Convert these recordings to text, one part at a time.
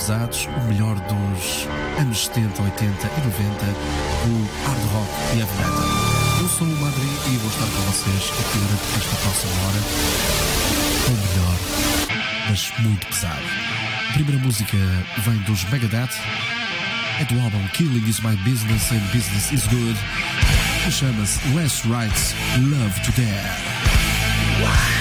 Pesados, o melhor dos anos 70, 80 e 90 do hard rock e heavy metal. Eu sou o Madri e vou estar com vocês aqui durante esta próxima hora. O melhor, mas muito pesado. A primeira música vem dos Megadeth, é do álbum Killing is My Business and Business is Good, que chama-se Less Rights, Love to Dare.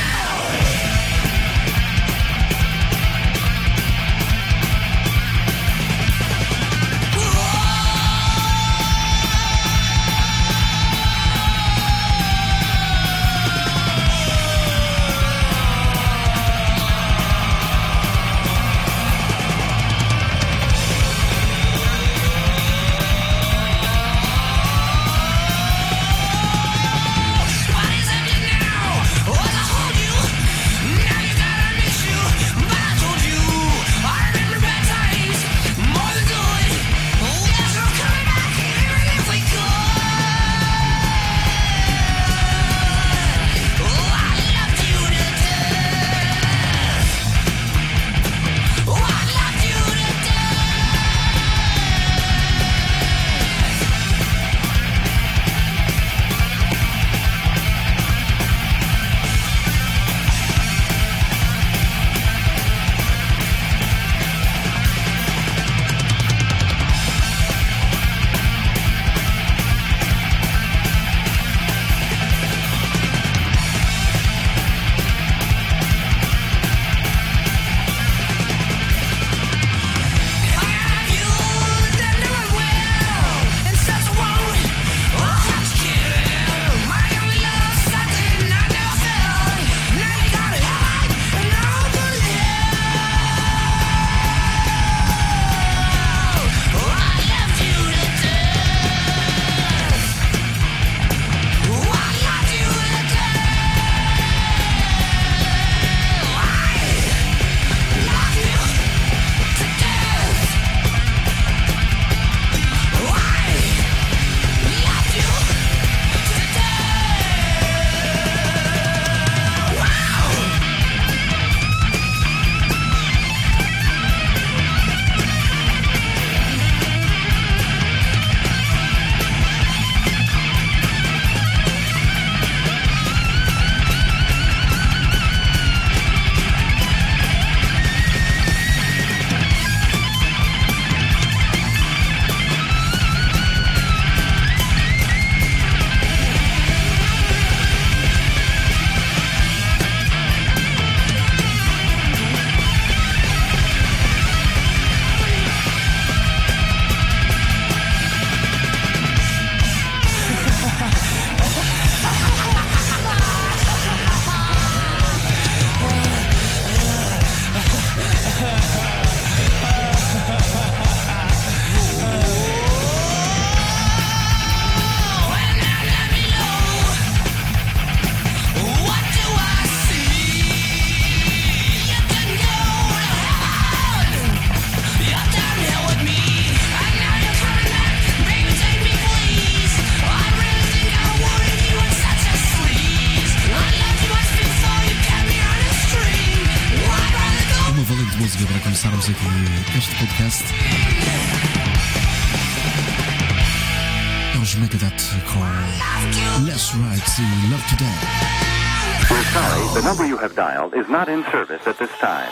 Is not in service at this time.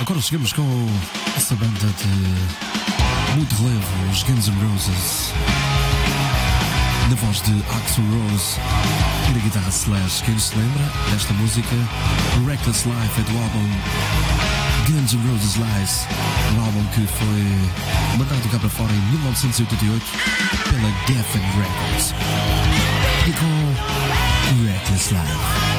Agora chegamos com essa banda de muito relevo, os Guns N' Roses. Na voz de Axl Rose e da guitarra Slash. Quem se lembra desta música? Reckless Life é do álbum Guns N' Roses Lies, um álbum que foi mandado cá para fora em 1988 pela Geffen Records. E com Reckless Life.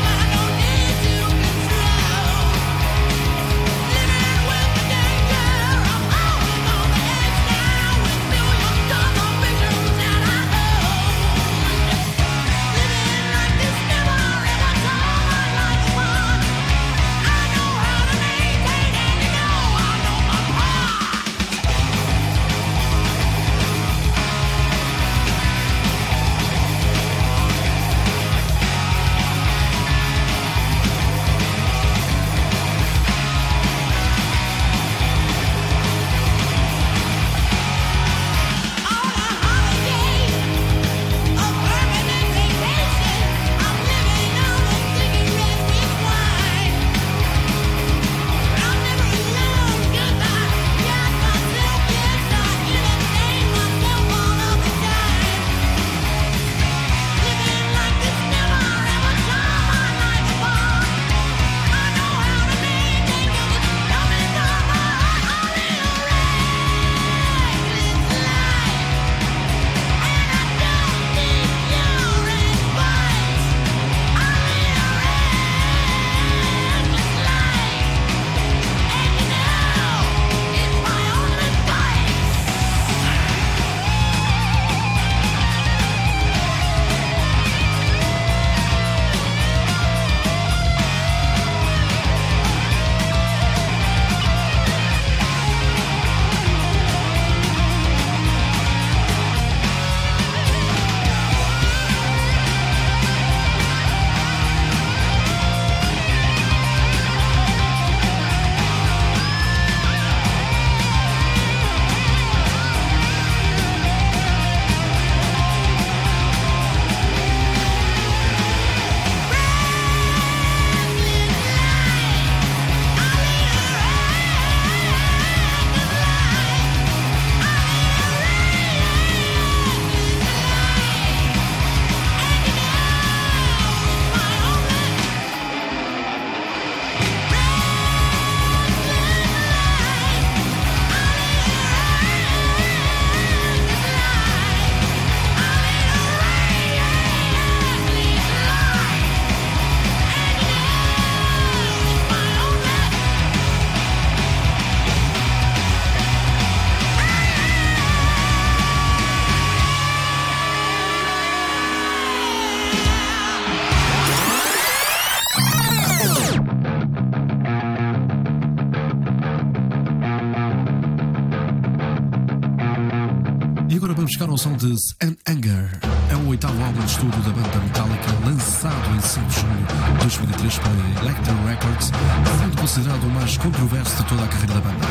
Electro Records, sendo considerado o mais controverso de toda a carreira da banda.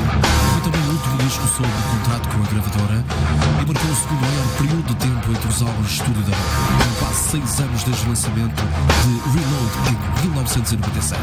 Foi também o último disco sob contrato com a gravadora e marcou o segundo maior período de tempo entre os álbuns de estúdio da banda, com quase 6 anos desde o lançamento de Reload em 1997.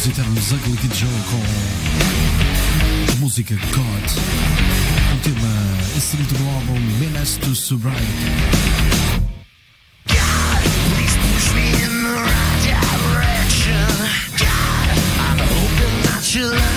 depositaram-nos Ugly Kid Joe com a música God, um tema inserido no álbum Menace to Sobriety. you love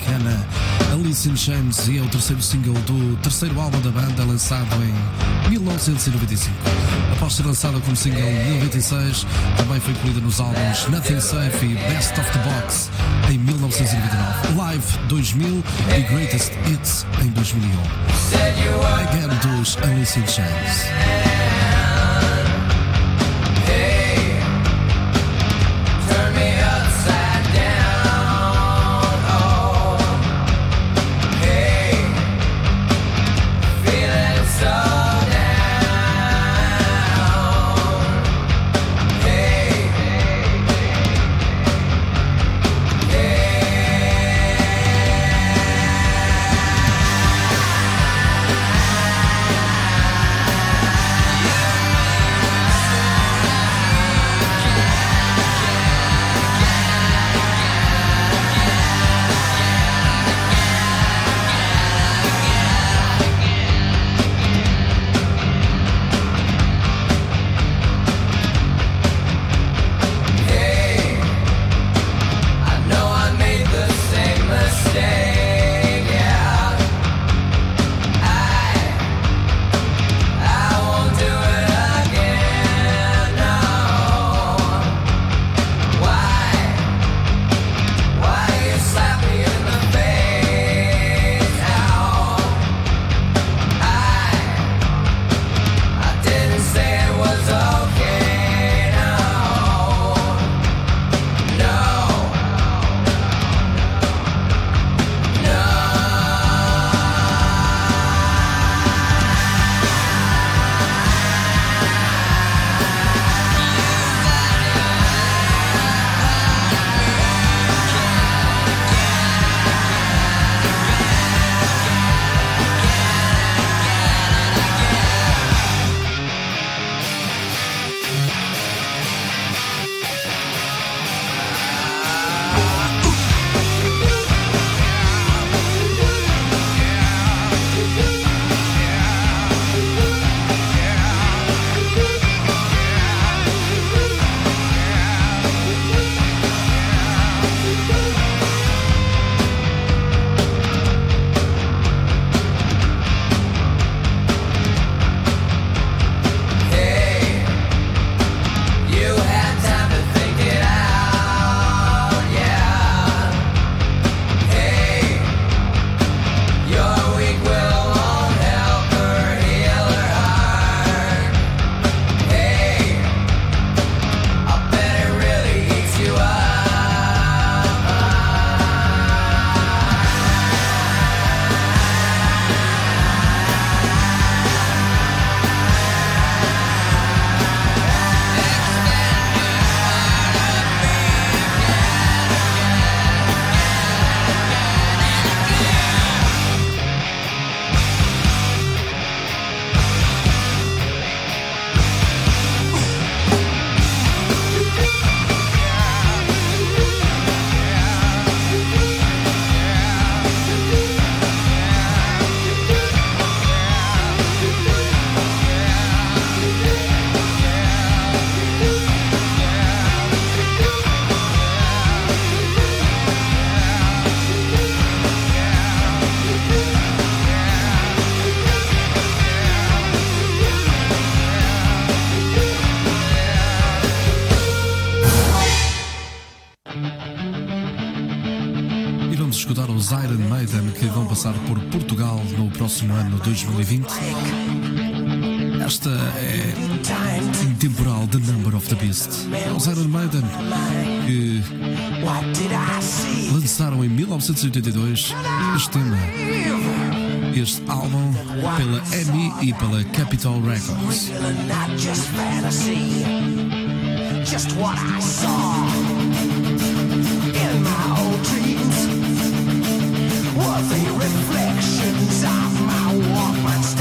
norte-americana Alice in Chains e é o terceiro single do terceiro álbum da banda lançado em 1995. Após ser lançada como single em 1996, também foi incluída nos álbuns Nothing Safe e Best of the Box em 1999, Live 2000 e Greatest Hits em 2001. Again dos Alice in Chains. próximo ano 2020. Esta é intemporal The Number of the Beast. Os Iron Maiden que lançaram em 1982 este tema, este álbum pela EMI e pela Capitol Records. just what I saw in my old dreams. Were Worthy reflections of my woman's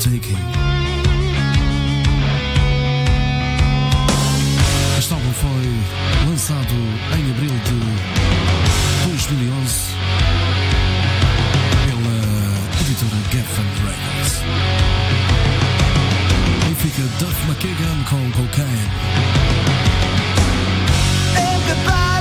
taking. Este álbum foi lançado em abril de 2011 pela editora Geffen Records. E fica Duff McKagan com Cocaine. Everybody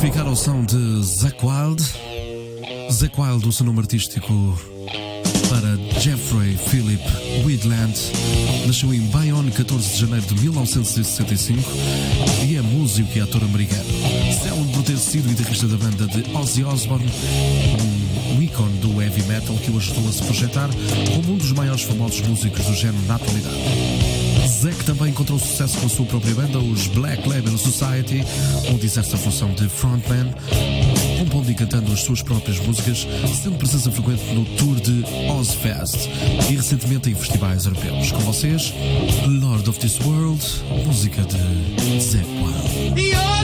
ficar ao som de Zach Wild. Zach Wild, o seu nome artístico para Jeffrey Philip Weedland, nasceu em Bayonne 14 de janeiro de 1965 e é músico e ator americano. Célebre por ter sido guitarrista da banda de Ozzy Osbourne, um ícone do heavy metal que o ajudou a se projetar como um dos maiores famosos músicos do género na atualidade. Zack também encontrou sucesso com a sua própria banda, os Black Label Society, onde exerce a função de frontman, compondo e cantando as suas próprias músicas, sendo presença frequente no tour de Ozfest e recentemente em festivais europeus. Com vocês, Lord of This World, música de Zack Wild.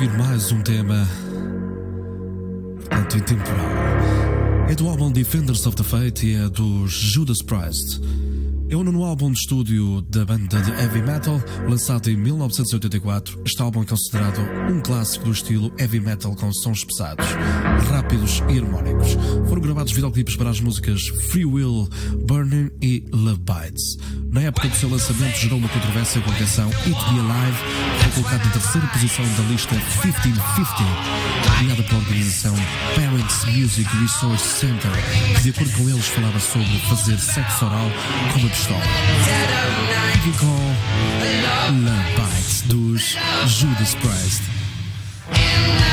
Ouvir mais um tema. Portanto, intemporal. É do álbum Defenders of the Fate e é dos Judas Priest. É o nono álbum de estúdio da banda de heavy metal, lançado em 1984. Este álbum é considerado um clássico do estilo heavy metal com sons pesados, rápidos e harmónicos. Foram gravados videoclipes para as músicas Free Will, Burning e Love Bites. Na época do seu lançamento gerou uma controvérsia com a canção It Be Alive, foi colocada em terceira posição da lista 1550, criada pela organização Parents Music Resource Center, que de acordo com eles falava sobre fazer sexo oral com uma pistola. Fiquem com Love Bites dos Judas Priest.